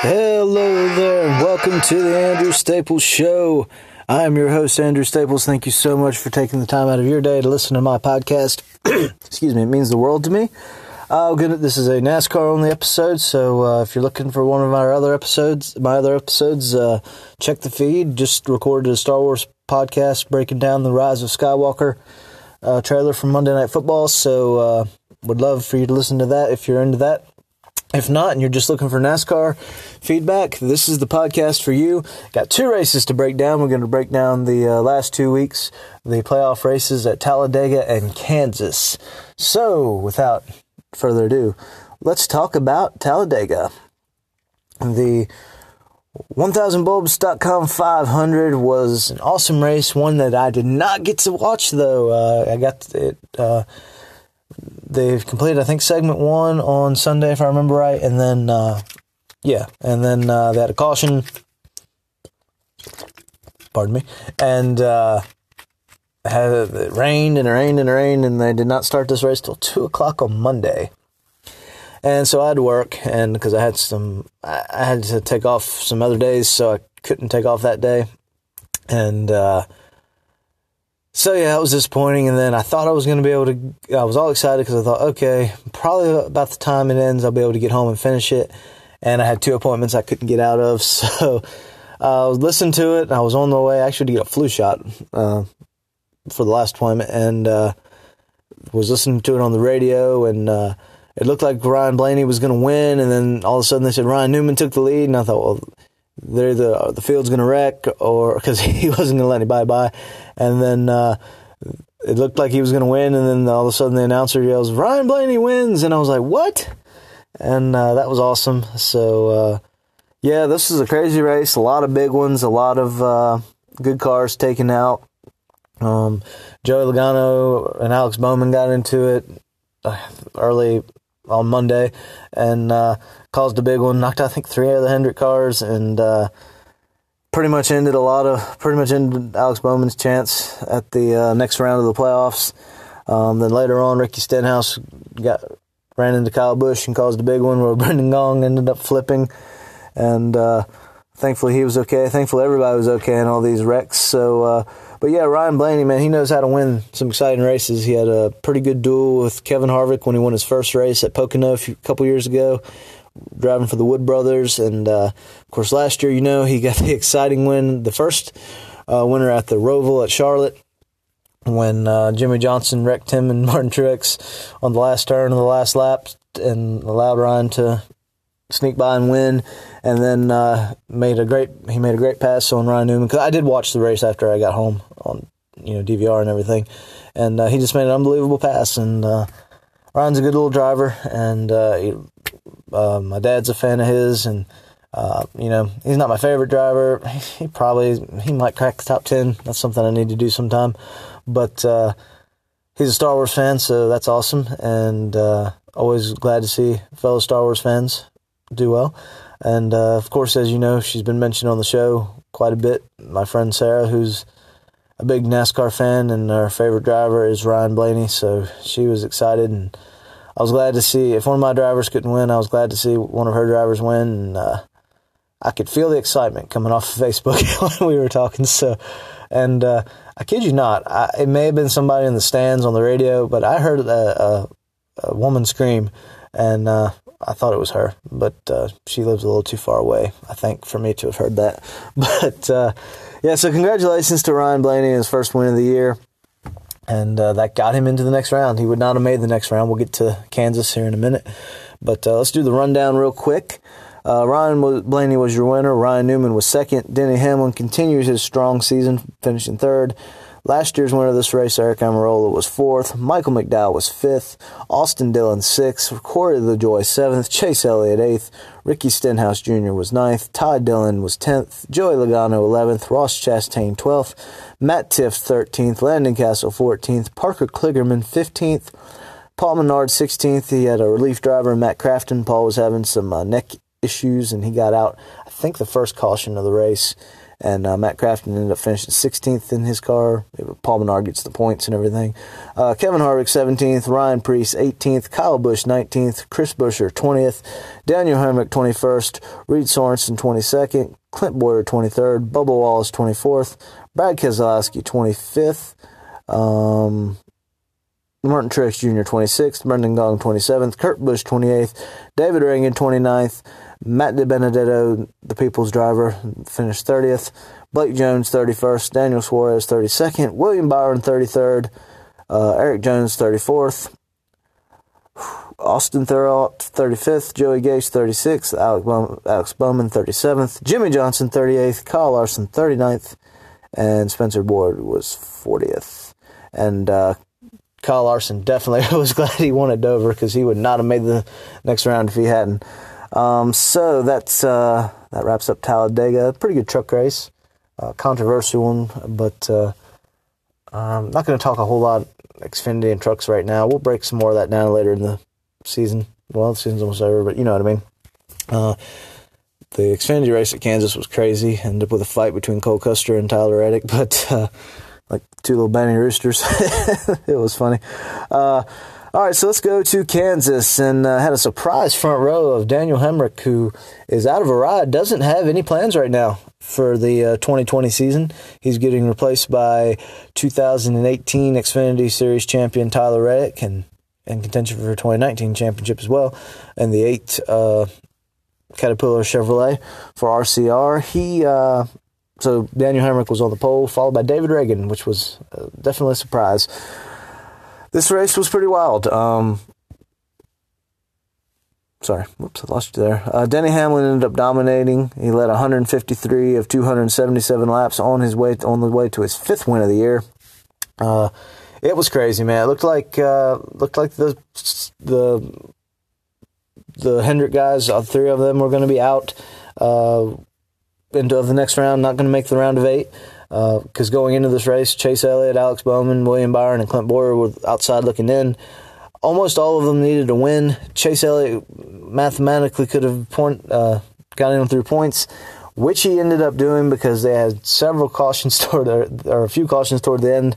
Hello there, and welcome to the Andrew Staples Show. I am your host, Andrew Staples. Thank you so much for taking the time out of your day to listen to my podcast. Excuse me, it means the world to me. Uh, this is a NASCAR only episode, so uh, if you're looking for one of my other episodes, my other episodes, uh, check the feed. Just recorded a Star Wars podcast breaking down the Rise of Skywalker uh, trailer from Monday Night Football. So uh, would love for you to listen to that if you're into that. If not, and you're just looking for NASCAR feedback, this is the podcast for you. Got two races to break down. We're going to break down the uh, last two weeks, the playoff races at Talladega and Kansas. So, without further ado, let's talk about Talladega. The 1000bulbs.com 500 was an awesome race, one that I did not get to watch though. Uh, I got it. Uh, they've completed, I think, segment one on Sunday, if I remember right, and then, uh, yeah, and then uh, they had a caution. Pardon me, and uh, had it rained and it rained and it rained, and they did not start this race till two o'clock on Monday. And so I had to work, and because I had some, I had to take off some other days, so I couldn't take off that day, and uh, so yeah, that was disappointing. And then I thought I was going to be able to. I was all excited because I thought, okay, probably about the time it ends, I'll be able to get home and finish it. And I had two appointments I couldn't get out of, so uh, I was listening to it. I was on the way actually to get a flu shot uh, for the last appointment, and uh, was listening to it on the radio. And uh, it looked like Ryan Blaney was going to win, and then all of a sudden they said Ryan Newman took the lead, and I thought, well they're the the field's going to wreck or because he wasn't going to let anybody by. And then uh, it looked like he was going to win and then all of a sudden the announcer yells Ryan Blaney wins! And I was like what? And uh, that was awesome. So uh, yeah this is a crazy race. A lot of big ones a lot of uh, good cars taken out. Um, Joey Logano and Alex Bowman got into it uh, early on Monday. And uh, caused a big one. Knocked I think three out of the Hendrick cars and uh, pretty much ended a lot of pretty much ended Alex Bowman's chance at the uh, next round of the playoffs. Um, then later on, Ricky Stenhouse got ran into Kyle Busch and caused a big one where Brendan Gaughan ended up flipping, and uh, thankfully he was okay. Thankfully everybody was okay in all these wrecks. So uh, but yeah, Ryan Blaney, man, he knows how to win some exciting races. He had a pretty good duel with Kevin Harvick when he won his first race at Pocono a couple years ago, driving for the Wood Brothers. And uh, of course, last year, you know, he got the exciting win, the first uh, winner at the Roval at Charlotte when uh, Jimmie Johnson wrecked him and Martin Truex on the last turn of the last lap and allowed Ryan to sneak by and win, and then uh, made a great he made a great pass on Ryan Newman. Cause I did watch the race after I got home on you know DVR and everything, and uh, he just made an unbelievable pass. And uh, Ryan's a good little driver, and uh, uh, my dad's a fan of his, and uh, you know he's not my favorite driver. He, he, probably he might crack the top ten. That's something I need to do sometime, but. He's a Star Wars fan, so that's awesome, and always glad to see fellow Star Wars fans do well. And uh, of course, as you know, she's been mentioned on the show quite a bit. My friend Sarah, who's a big NASCAR fan, and her favorite driver is Ryan Blaney, so she was excited. And I was glad to see if one of my drivers couldn't win, I was glad to see one of her drivers win. And uh, I could feel the excitement coming off of Facebook when we were talking. So, and uh, I kid you not, I, it may have been somebody in the stands on the radio, but I heard a, a, a woman scream, and uh, I thought it was her, but uh, she lives a little too far away, I think, for me to have heard that. But uh, yeah, so congratulations to Ryan Blaney, his first win of the year. And uh, that got him into the next round. He would not have made the next round. We'll get to Kansas here in a minute. But uh, let's do the rundown real quick. Uh, Ryan Blaney was your winner. Ryan Newman was second. Denny Hamlin continues his strong season, finishing third. Last year's winner of this race, Aric Almirola, was fourth. Michael McDowell was fifth. Austin Dillon sixth. Corey LaJoie seventh. Chase Elliott eighth. Ricky Stenhouse Jr. was ninth. Ty Dillon was tenth. Joey Logano eleventh. Ross Chastain twelfth. Matt Tifft thirteenth. Landon Cassill fourteenth. Parker Kligerman fifteenth. Paul Menard 16th. He had a relief driver, Matt Crafton. Paul was having some uh, neck issues, and he got out, I think, the first caution of the race and uh, Matt Crafton ended up finishing 16th in his car. Paul Menard gets the points and everything. Uh, Kevin Harvick 17th, Ryan Preece 18th, Kyle Busch 19th, Chris Buescher 20th, Daniel Hemric 21st, Reed Sorenson 22nd, Clint Bowyer 23rd, Bubba Wallace 24th, Brad Keselowski 25th, um, Martin Truex Jr. 26th, Brendan Gaughan 27th, Kurt Busch 28th, David Ragan 29th, Matt DiBenedetto, the people's driver, finished 30th, Blake Jones 31st, Daniel Suarez 32nd, William Byron 33rd, uh, Erik Jones 34th, Austin Thurrott 35th, Joey Gase 36th, Alex, Alex Bowman 37th, Jimmie Johnson 38th, Kyle Larson 39th, and Spencer Ward was 40th. And uh, Kyle Larson definitely was glad he won at Dover because he would not have made the next round if he hadn't. Um, so that's uh, that wraps up Talladega. Pretty good truck race, uh, controversial one, but uh, I'm not going to talk a whole lot Xfinity and trucks right now. We'll break some more of that down later in the season. Well, the season's almost over, but you know what I mean. Uh, the Xfinity race at Kansas was crazy. Ended up with a fight between Cole Custer and Tyler Reddick, but uh, like two little Benny Roosters. it was funny. Uh, all right, so let's go to Kansas and uh, had a surprise front row of Daniel Hemric, who is out of a ride, doesn't have any plans right now for the uh, 2020 season. He's getting replaced by 2018 Xfinity Series champion Tyler Reddick and in contention for 2019 championship as well, and the eight uh, Caterpillar Chevrolet for RCR. He uh, so Daniel Hemric was on the pole, followed by David Ragan, which was uh, definitely a surprise this race was pretty wild. Um, sorry, whoops, I lost you there. Uh, Denny Hamlin ended up dominating. He led 153 of 277 laps on his way on the way to his fifth win of the year. Uh, it was crazy, man. It looked like uh, looked like the the the Hendrick guys, all three of them were going to be out uh, into the next round, not going to make the round of eight because uh, going into this race, Chase Elliott, Alex Bowman, William Byron, and Clint Bowyer were outside looking in. Almost all of them needed to win. Chase Elliott mathematically could have point, uh, got in through points, which he ended up doing because they had several cautions toward or a few cautions toward the end,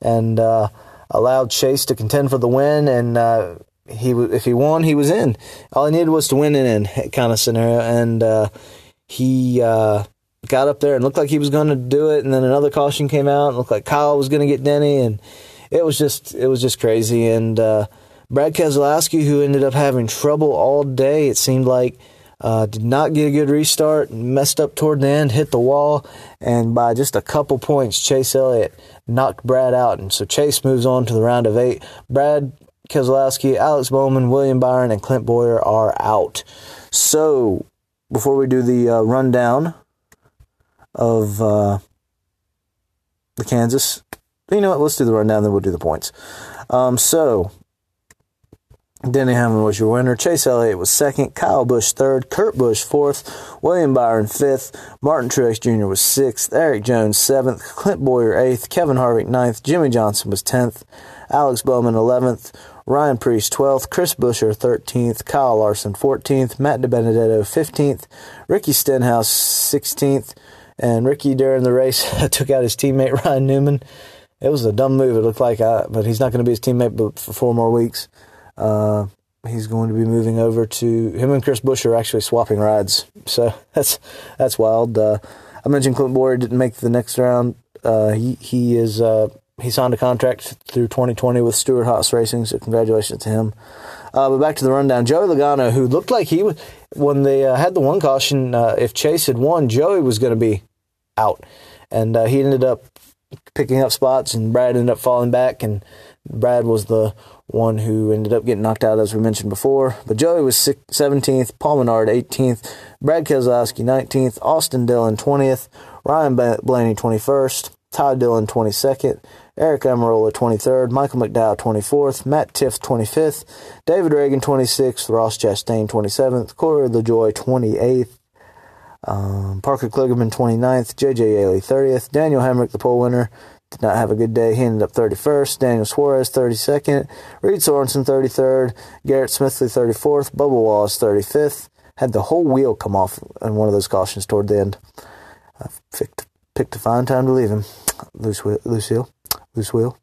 and uh, allowed Chase to contend for the win. And uh, he, if he won, he was in. All he needed was to win and in kind of scenario, and uh, he uh, got up there and looked like he was going to do it, and then another caution came out and looked like Kyle was going to get Denny, and it was just it was just crazy. And uh, Brad Keselowski, who ended up having trouble all day, it seemed like. Uh, did not get a good restart, messed up toward the end, hit the wall, and by just a couple points, Chase Elliott knocked Brad out. And so Chase moves on to the round of eight. Brad Keselowski, Alex Bowman, William Byron, and Clint Bowyer are out. So before we do the uh, rundown of uh, the Kansas. You know what? Let's do the rundown, then we'll do the points. Um, so, Denny Hamlin was your winner. Chase Elliott was second. Kyle Busch third. Kurt Busch fourth. William Byron fifth. Martin Truex Jr. was sixth. Erik Jones seventh. Clint Bowyer eighth. Kevin Harvick ninth. Jimmie Johnson was tenth. Alex Bowman eleventh. Ryan Preece 12th, Chris Buescher 13th, Kyle Larson 14th, Matt DiBenedetto 15th, Ricky Stenhouse 16th, and Ricky, during the race, took out his teammate Ryan Newman. It was a dumb move, it looked like, uh, but he's not going to be his teammate for four more weeks. Uh, he's going to be moving over to him and Chris Buescher are actually swapping rides. So that's that's wild. Uh, I mentioned Clint Bowyer didn't make the next round. Uh, he he is uh, he signed a contract through 2020 with Stewart Haas Racing. So congratulations to him. Uh, but back to the rundown. Joey Logano, who looked like he was when they uh, had the one caution, uh, if Chase had won, Joey was going to be out. And uh, he ended up picking up spots, and Brad ended up falling back. And Brad was the one who ended up getting knocked out, as we mentioned before. But Joey was 17th, Paul Menard 18th, Brad Keselowski 19th, Austin Dillon 20th, Ryan Blaney 21st, Todd Dillon 22nd, Aric Almirola 23rd, Michael McDowell 24th, Matt Tifft 25th, David Ragan 26th, Ross Chastain 27th, Corey LaJoie 28th, um, Parker Kligerman 29th, JJ Yeley 30th, Daniel Hemric, the pole winner, did not have a good day. He ended up 31st. Daniel Suarez 32nd, Reed Sorenson 33rd, Garrett Smithley 34th, Bubba Wallace 35th. Had the whole wheel come off in one of those cautions toward the end. I picked picked a fine time to leave him. Loose, loose heel. Loose wheel.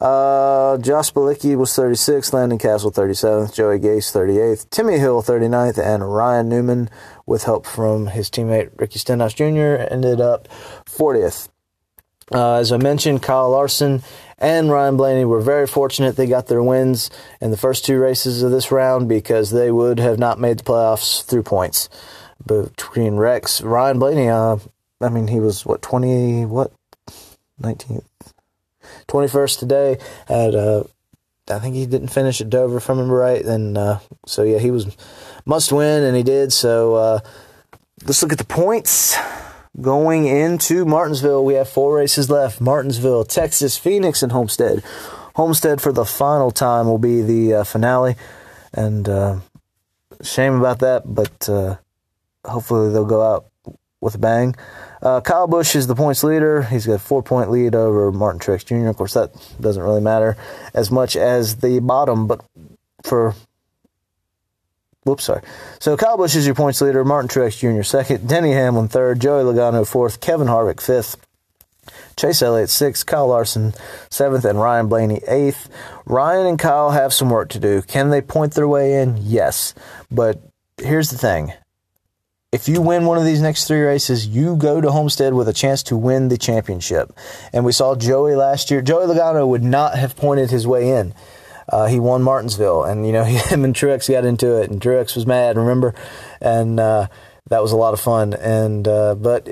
Uh, Josh Bilicki was 36th, Landon Cassill 37th, Joey Gase 38th, Timmy Hill 39th, and Ryan Newman, with help from his teammate Ricky Stenhouse Jr., ended up 40th. Uh, as I mentioned, Kyle Larson and Ryan Blaney were very fortunate they got their wins in the first two races of this round because they would have not made the playoffs through points. Between wrecks, Ryan Blaney, uh, I mean, he was what, 20, what, 19th, 21st today. at uh, I think he didn't finish at Dover, if I remember right. Then uh, so yeah, he was must win, and he did. So uh, let's look at the points. Going into Martinsville, we have four races left. Martinsville, Texas, Phoenix, and Homestead. Homestead for the final time will be the uh, finale, and uh, shame about that, but uh, hopefully they'll go out with a bang. Uh, Kyle Busch is the points leader. He's got a four point lead over Martin Truex Jr. Of course, that doesn't really matter as much as the bottom, but for. Whoops, sorry. So Kyle Busch is your points leader. Martin Truex Jr. second. Denny Hamlin third. Joey Logano fourth. Kevin Harvick fifth. Chase Elliott sixth, Kyle Larson seventh, and Ryan Blaney eighth. Ryan and Kyle have some work to do. Can they point their way in? Yes. But here's the thing if you win one of these next three races, you go to Homestead with a chance to win the championship. And we saw Joey last year. Joey Logano would not have pointed his way in. Uh, he won Martinsville, and you know him and Truex got into it, and Truex was mad. Remember, and uh, that was a lot of fun. And uh, but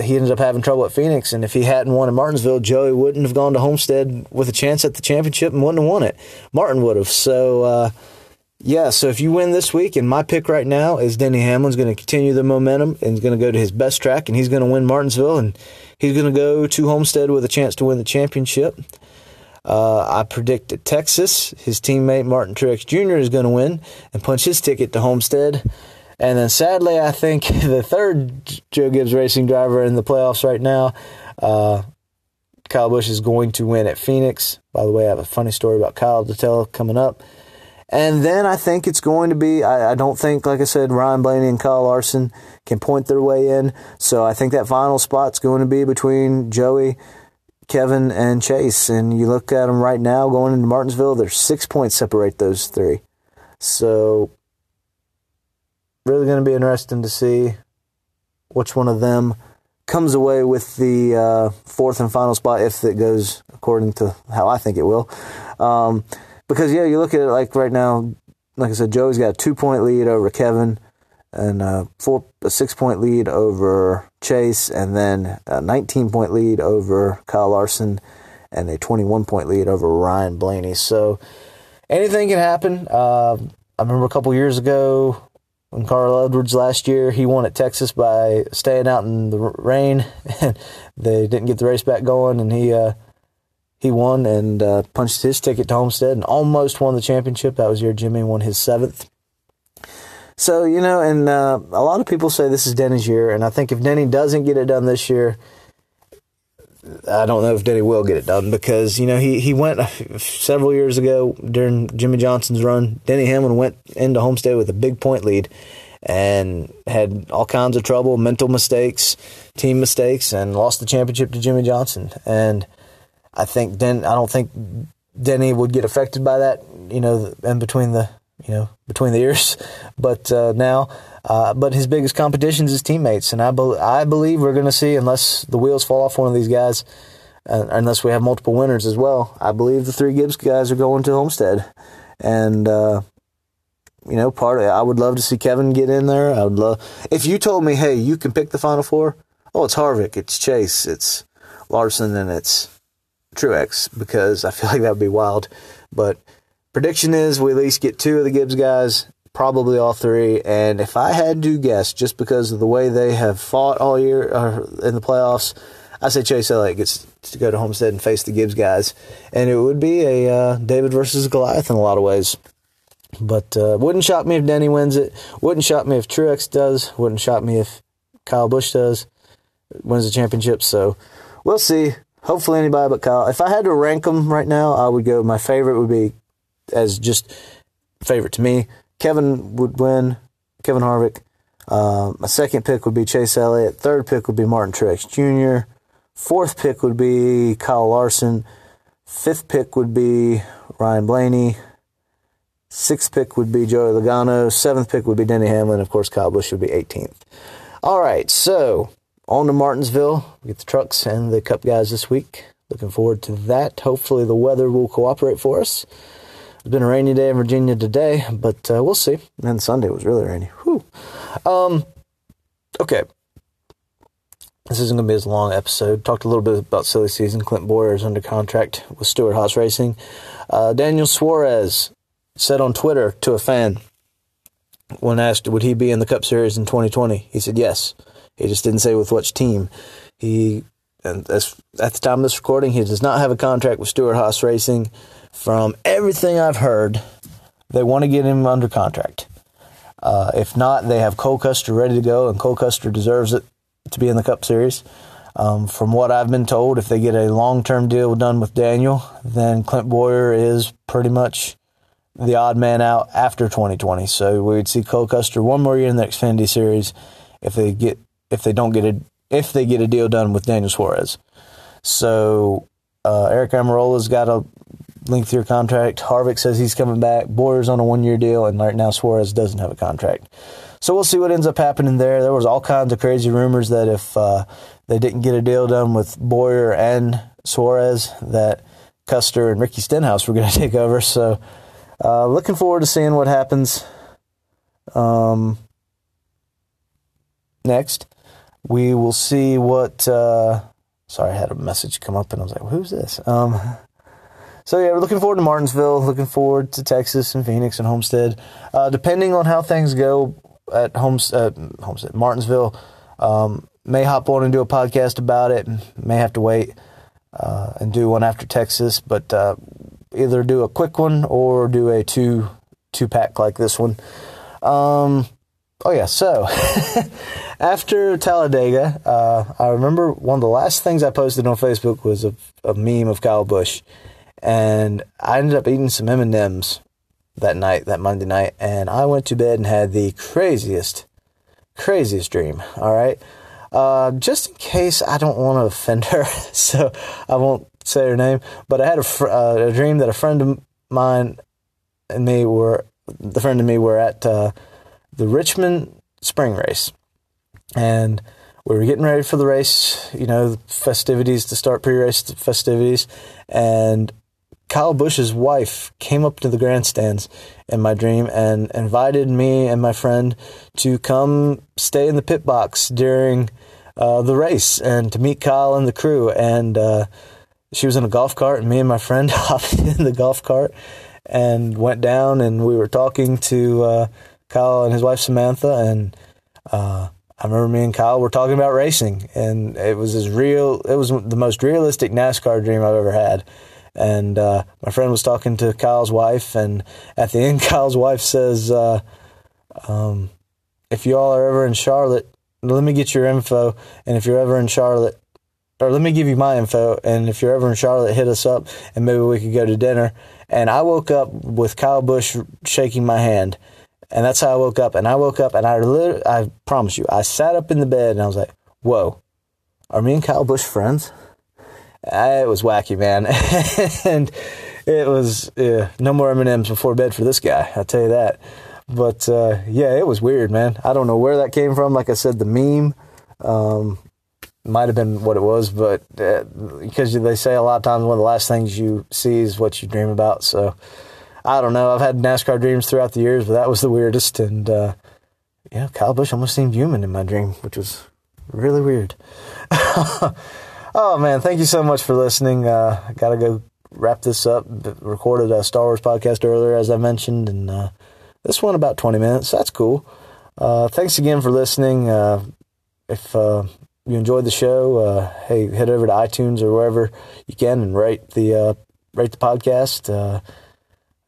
he ended up having trouble at Phoenix, and if he hadn't won at Martinsville, Joey wouldn't have gone to Homestead with a chance at the championship and wouldn't have won it. Martin would have. So uh, yeah, so if you win this week, and my pick right now is Denny Hamlin's going to continue the momentum and he's going to go to his best track, and he's going to win Martinsville, and he's going to go to Homestead with a chance to win the championship. Uh, I predict that Texas, his teammate Martin Truex Jr. is going to win and punch his ticket to Homestead. And then sadly, I think the third Joe Gibbs racing driver in the playoffs right now, uh, Kyle Busch, is going to win at Phoenix. By the way, I have a funny story about Kyle to tell coming up. And then I think it's going to be, I, I, don't think, like I said, Ryan Blaney and Kyle Larson can point their way in. So I think that final spot's going to be between Joey, Kevin, and Chase. And you look at them right now going into Martinsville, there's six points separate those three. So really going to be interesting to see which one of them comes away with the uh, fourth and final spot if it goes according to how I think it will. Um, because yeah, you look at it like right now, like I said, Joey's got a two point lead over Kevin, and a four a six point lead over Chase, and then a nineteen point lead over Kyle Larson, and a twenty one point lead over Ryan Blaney. So anything can happen. Uh, I remember a couple years ago when Carl Edwards last year he won at Texas by staying out in the rain, and they didn't get the race back going, and he. Uh, he won and uh, punched his ticket to Homestead and almost won the championship. That was year Jimmy won his seventh. So, you know, and uh, a lot of people say this is Denny's year, and I think if Denny doesn't get it done this year, I don't know if Denny will get it done because, you know, he, he went several years ago during Jimmie Johnson's run. Denny Hamlin went into Homestead with a big point lead and had all kinds of trouble, mental mistakes, team mistakes, and lost the championship to Jimmie Johnson. And I think Den I don't think Denny would get affected by that, you know, in between the you know between the ears. But uh, now, uh, but his biggest competition is his teammates, and I be- I believe we're going to see unless the wheels fall off one of these guys, uh, unless we have multiple winners as well. I believe the three Gibbs guys are going to Homestead, and. Uh, you know, part of it, I would love to see Kevin get in there. I would love if you told me, "Hey, you can pick the final four. Oh, it's Harvick, it's Chase, it's Larson, and it's Truex because I feel like that would be wild. But prediction is we at least get two of the Gibbs guys, probably all three. And if I had to guess, just because of the way they have fought all year uh, in the playoffs, I say Chase Elliott gets to go to Homestead and face the Gibbs guys, and it would be a uh, David versus Goliath in a lot of ways. But uh, wouldn't shock me if Denny wins it. Wouldn't shock me if Truex does. Wouldn't shock me if Kyle Busch does wins the championship. So we'll see. Hopefully anybody but Kyle. If I had to rank them right now, I would go. My favorite would be as just favorite to me. Kevin would win. Kevin Harvick. Um, my second pick would be Chase Elliott. Third pick would be Martin Truex Jr. Fourth pick would be Kyle Larson. Fifth pick would be Ryan Blaney. Sixth pick would be Joey Logano. Seventh pick would be Denny Hamlin. Of course, Kyle Busch would be 18th. All right, so on to Martinsville. We get the trucks and the cup guys this week. Looking forward to that. Hopefully, the weather will cooperate for us. It's been a rainy day in Virginia today, but uh, we'll see. And Sunday was really rainy. Whew. Um, okay, this isn't going to be as long episode. Talked a little bit about silly season. Clint Bowyer is under contract with Stewart Haas Racing. Uh, Daniel Suarez said on Twitter to a fan when asked would he be in the Cup Series in 2020, he said yes. He just didn't say with which team. He and as, at the time of this recording, he does not have a contract with Stewart Haas Racing. From everything I've heard, they want to get him under contract. Uh, if not, they have Cole Custer ready to go, and Cole Custer deserves it to be in the Cup Series. Um, from what I've been told, if they get a long term deal done with Daniel, then Clint Bowyer is pretty much the odd man out after 2020. So we would see Cole Custer one more year in the Xfinity Series if they get if they don't get a if they get a deal done with Daniel Suarez. So uh, Aric Almirola's got a lengthier contract. Harvick says he's coming back. Bowyer's on a one year deal, and right now Suarez doesn't have a contract. So we'll see what ends up happening there. There was all kinds of crazy rumors that if uh, they didn't get a deal done with Bowyer and Suarez, that Custer and Ricky Stenhouse were going to take over. So uh, looking forward to seeing what happens. Um, next, we will see what. Uh, sorry, I had a message come up and I was like, "Who's this?" Um, so yeah, we're looking forward to Martinsville. Looking forward to Texas and Phoenix and Homestead. Uh, depending on how things go, at Homestead, Homestead Martinsville. Um, may hop on and do a podcast about it. May have to wait uh, and do one after Texas, but uh, either do a quick one or do a two two pack like this one. Um, oh yeah, so after Talladega, uh, I remember one of the last things I posted on Facebook was a, a meme of Kyle Busch, and I ended up eating some M and M's that night, that Monday night, and I went to bed and had the craziest, craziest dream. All right. Uh, just in case I don't want to offend her, so I won't say her name, but I had a, fr- uh, a dream that a friend of mine and me were, the friend and me were at uh, the Richmond Spring Race. And we were getting ready for the race, you know, festivities to start pre race festivities. And Kyle Busch's wife came up to the grandstands in my dream and invited me and my friend to come stay in the pit box during uh, the race and to meet Kyle and the crew. And uh, she was in a golf cart, and me and my friend hopped in the golf cart and went down, and we were talking to uh, Kyle and his wife Samantha, and uh, I remember me and Kyle were talking about racing, and it was as real. It was the most realistic NASCAR dream I've ever had and uh, my friend was talking to Kyle's wife, and at the end, Kyle's wife says, uh, um, "If you all are ever in Charlotte, let me get your info, and if you're ever in Charlotte, or let me give you my info, and if you're ever in Charlotte, hit us up, and maybe we could go to dinner." And I woke up with Kyle Busch shaking my hand, and that's how I woke up. And I woke up, and I literally, I promise you, I sat up in the bed, and I was like, "Whoa, are me and Kyle Busch friends?" it was wacky, man, and it was no more M and M's before bed for this guy. I'll tell you that. But uh, yeah, it was weird, man. I don't know where that came from. Like I said, the meme um, might have been what it was, but uh, because they say a lot of times one of the last things you see is what you dream about. So I don't know. I've had NASCAR dreams throughout the years, but that was the weirdest. And uh, yeah, Kyle Busch almost seemed human in my dream, which was really weird. Oh man, thank you so much for listening. Uh, I gotta go wrap this up. Recorded a Star Wars podcast earlier, as I mentioned, and uh, this one about twenty minutes. That's cool. Uh, thanks again for listening. Uh, if uh, you enjoyed the show, uh, hey, head over to iTunes or wherever you can and rate the rate the podcast.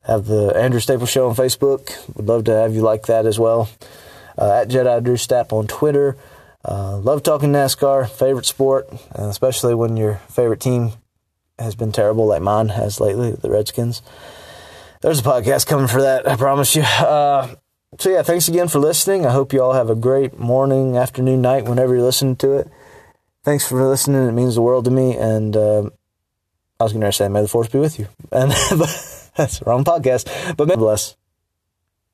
Have the Andrew Staples Show on Facebook. Would love to have you like that as well. at Jedi Drew Stapp on Twitter. Uh, love talking NASCAR, favorite sport, especially when your favorite team has been terrible, like mine has lately, the Redskins. There's a podcast coming for that, I promise you. Uh, so yeah, thanks again for listening. I hope you all have a great morning, afternoon, night, whenever you're listening to it. Thanks for listening. It means the world to me. And uh, I was going to say, may the force be with you. And that's the wrong podcast, but bless.